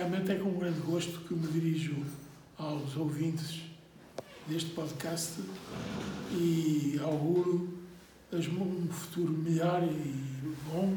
Realmente é com grande gosto que me dirijo aos ouvintes deste podcast e auguro um futuro melhor e bom.